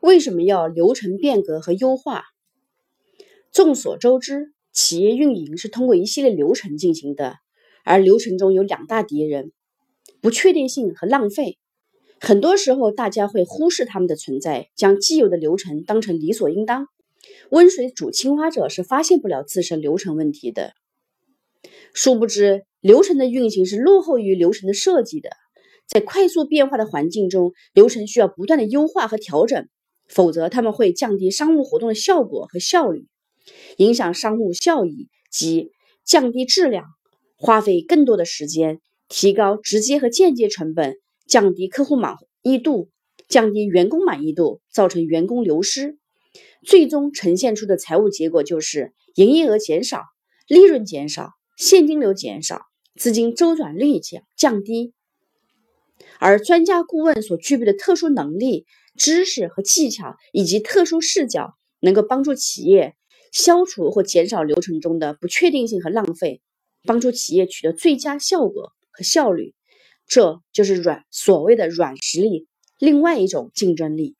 为什么要流程变革和优化？众所周知，企业运营是通过一系列流程进行的，而流程中有两大敌人：不确定性和浪费。很多时候，大家会忽视它们的存在，将既有的流程当成理所应当。温水煮青蛙者是发现不了自身流程问题的。殊不知，流程的运行是落后于流程的设计的。在快速变化的环境中，流程需要不断的优化和调整，否则他们会降低商务活动的效果和效率，影响商务效益及降低质量，花费更多的时间，提高直接和间接成本。降低客户满意度，降低员工满意度，造成员工流失，最终呈现出的财务结果就是营业额减少、利润减少、现金流减少、资金周转率降降低。而专家顾问所具备的特殊能力、知识和技巧，以及特殊视角，能够帮助企业消除或减少流程中的不确定性和浪费，帮助企业取得最佳效果和效率。这就是软所谓的软实力，另外一种竞争力。